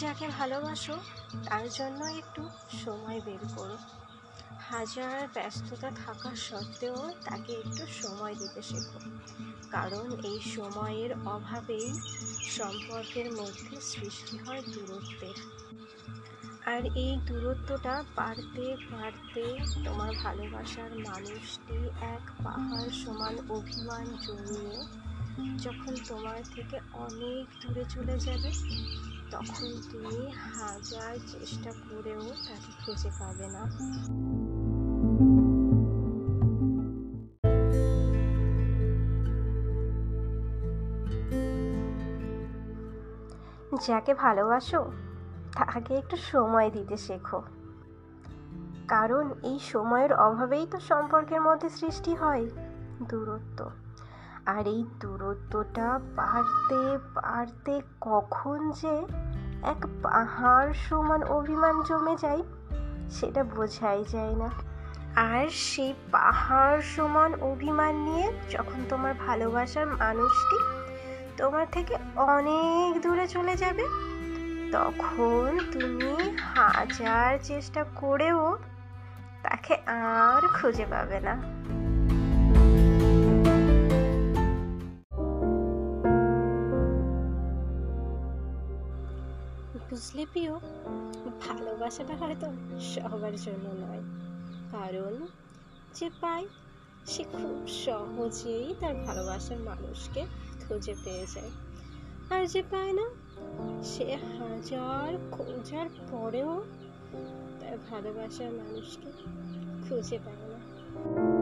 যাকে ভালোবাসো, তার জন্য একটু সময় বের করো। হাজার ব্যস্ততা থাকা সত্ত্বেও তাকে একটু সময় দিতে শেখো। কারণ এই সময়ের অভাবেই সম্পর্কের মধ্যে সৃষ্টি হয় দূরত্বের। আর এই দূরত্বটা বাড়তে বাড়তে তোমার ভালোবাসার মানুষটি এক পাহাড় সমান অভিমান জমিয়ে যখন তোমার থেকে অনেক দূরে চলে যাবে তখন তুমি হাজার চেষ্টা করেও তাকে খুঁজে পাবে না। যাকে ভালোবাসো, তাকে একটু সময় দিতে শেখো। কারণ এই সময়ের অভাবেই তো সম্পর্কের মধ্যে সৃষ্টি হয়, দূরত্ব। আর এই দূরত্বটা বাড়তে বাড়তে কখন যে এক পাহাড় সমান অভিমান জমে যায়, সেটা বোঝাই যায় না। আর সেই পাহাড় সমান অভিমান নিয়ে যখন তোমার ভালোবাসার মানুষটি তোমার থেকে অনেক দূরে চলে যাবে, তখন তুমি হাজার চেষ্টা করেও তাকে আর খুঁজে পাবে না। বুঝলে ভালোবাসাটা হয়তো সবার জন্য নয়। কারণ যে পায়, সে খুব সহজেই তার ভালোবাসার মানুষকে খুঁজে পেয়ে যায়। আর যে পায় না, সে হাজার খোঁজার পরেও তার ভালোবাসার মানুষকে খুঁজে পায় না।